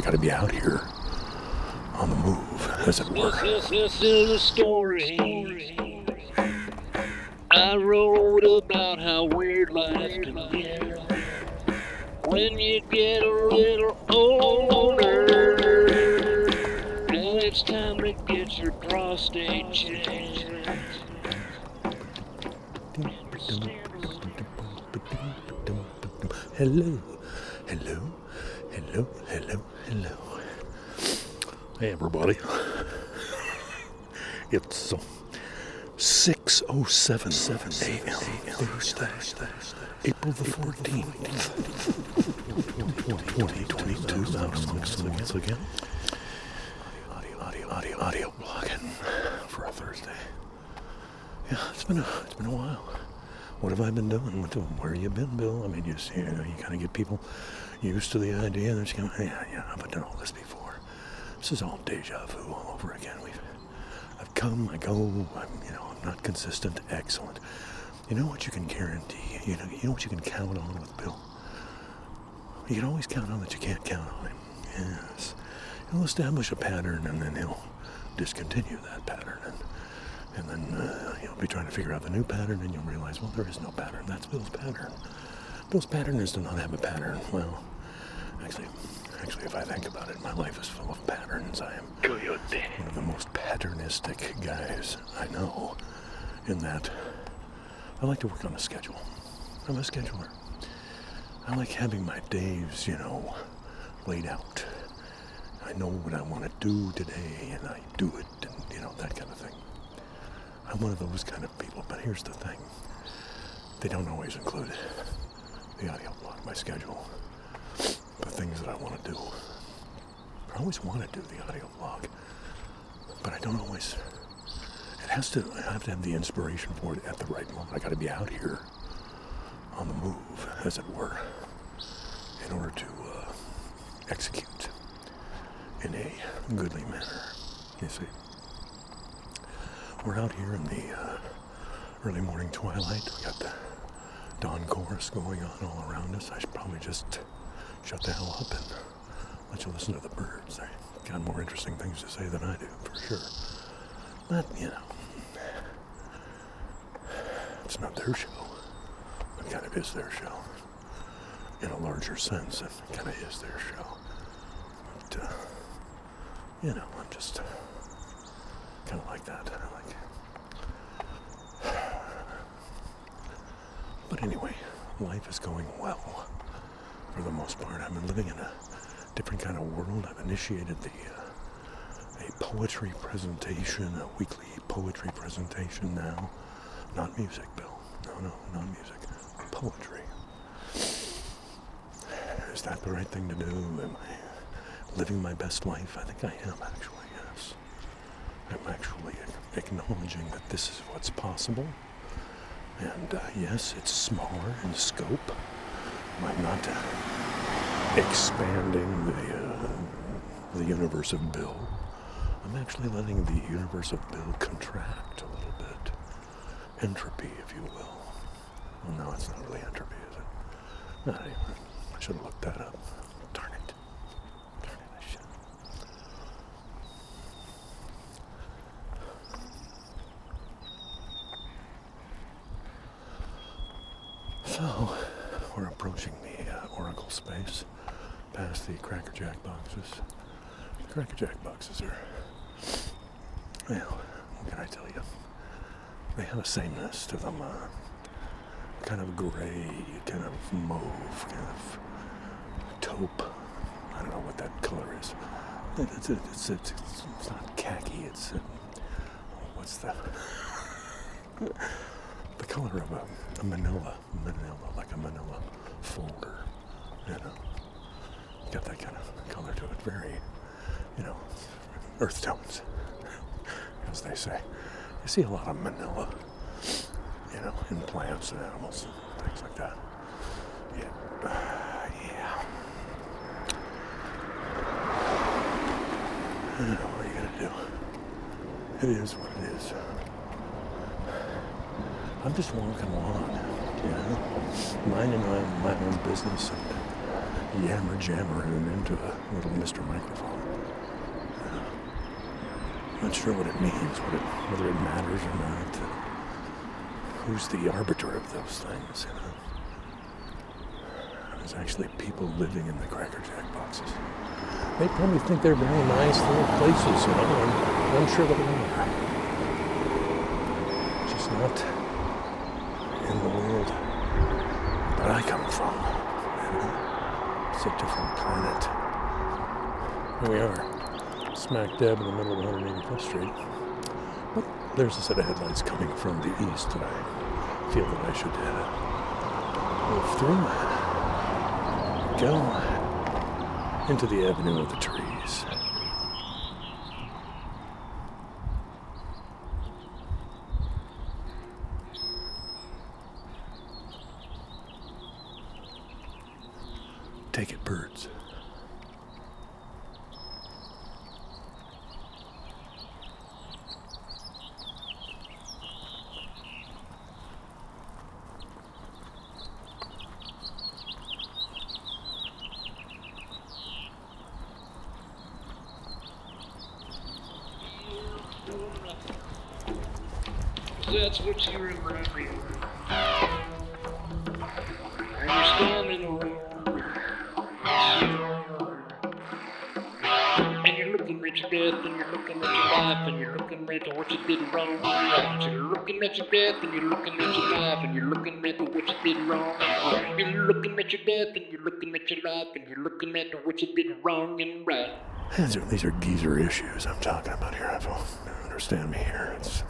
I gotta be out here on the move, as it were. This, this is a story I wrote about how weird life can get when you get a little older. Now it's time to get your prostate checked. Hello, hello, hello, hello, hello. Hey, everybody. It's uh, 6.07 a.m. Thursday, April the 14th, 2022. Out once again. Audio, audio, audio, audio blogging for a Thursday. Yeah, it's been a, it's been a while. What have I been doing? What, where you been, Bill? I mean, you see, you, know, you kind of get people used to the idea. They're just going, yeah, yeah, I've done all this before. This is all deja vu all over again. We've, I've come, I go. I'm, you know, I'm not consistent. Excellent. You know what you can guarantee? You know, you know what you can count on with Bill. You can always count on that you can't count on him. Yes, he'll establish a pattern and then he'll discontinue that pattern and and then uh, you'll be trying to figure out the new pattern and you'll realize, well, there is no pattern. That's Bill's pattern. Bill's pattern is to not have a pattern. Well, actually, actually, if I think about it, my life is full of patterns. I am one of the most patternistic guys I know. In that, I like to work on a schedule. I'm a scheduler. I like having my days, you know, laid out. I know what I want to do today, and I do it, and you know that kind of thing. I'm one of those kind of people, but here's the thing. They don't always include the audio blog, my schedule, the things that I want to do. I always want to do the audio blog, but I don't always. It has to. I have to have the inspiration for it at the right moment. I got to be out here, on the move, as it were, in order to uh, execute in a goodly manner. You see. We're out here in the uh, early morning twilight. We got the dawn chorus going on all around us. I should probably just shut the hell up and let you listen to the birds. They got more interesting things to say than I do, for sure. But, you know, it's not their show. It kind of is their show. In a larger sense, it kind of is their show. But, uh, you know, I'm just kind of like that. I like. But anyway, life is going well for the most part. I've been living in a different kind of world. I've initiated the uh, a poetry presentation, a weekly poetry presentation now. Not music, Bill. No, no, not music. Poetry. Is that the right thing to do? Am I living my best life? I think I am, actually. I'm actually acknowledging that this is what's possible. And uh, yes, it's smaller in scope. I'm not uh, expanding the, uh, the universe of Bill. I'm actually letting the universe of Bill contract a little bit. Entropy, if you will. Well, no, it's not really entropy, is it? Even. I should have looked that up. Darn it. Darn it, I should. So, we're approaching the uh, Oracle space, past the Cracker Jack boxes. The Cracker Jack boxes are, well, what can I tell you? They have a sameness to them, uh, kind of gray, kind of mauve, kind of taupe. I don't know what that color is. It- It's, it's, it's, it's, not khaki, it's, uh, what's the, the color of a, a manila, manila, like a manila folder, you know. Got that kind of color to it, very, you know, earth tones, as they say. You see a lot of manila, you know, in plants and animals and things like that. Yeah. yeah. I don't know what are you gonna do. It is what it is. I'm just walking along, you know, minding my, my own business and yammer jammering into a little Mr. Microphone. Uh, not sure what it means, what it, whether it matters or not. Who's the arbiter of those things? You know? There's actually people living in the Cracker Jack boxes. They probably think they're very nice little places, you know, and I'm sure they are. Just not in the world that I come from. It's a different planet. Here we are, smack dab in the middle of 185th Street. But there's a set of headlights coming from the east that I feel that I should uh, move through. Go into the avenue of the trees. It, birds. That's what you remind death and you're looking at your life and you're looking at what you did wrong. You're looking at your death and you're looking at your life and you're looking at what you did wrong. You're looking at your death and you're looking at your life and you're looking at what you did wrong and right. These are, these are geezer issues I'm talking about here. I don't understand me here. It's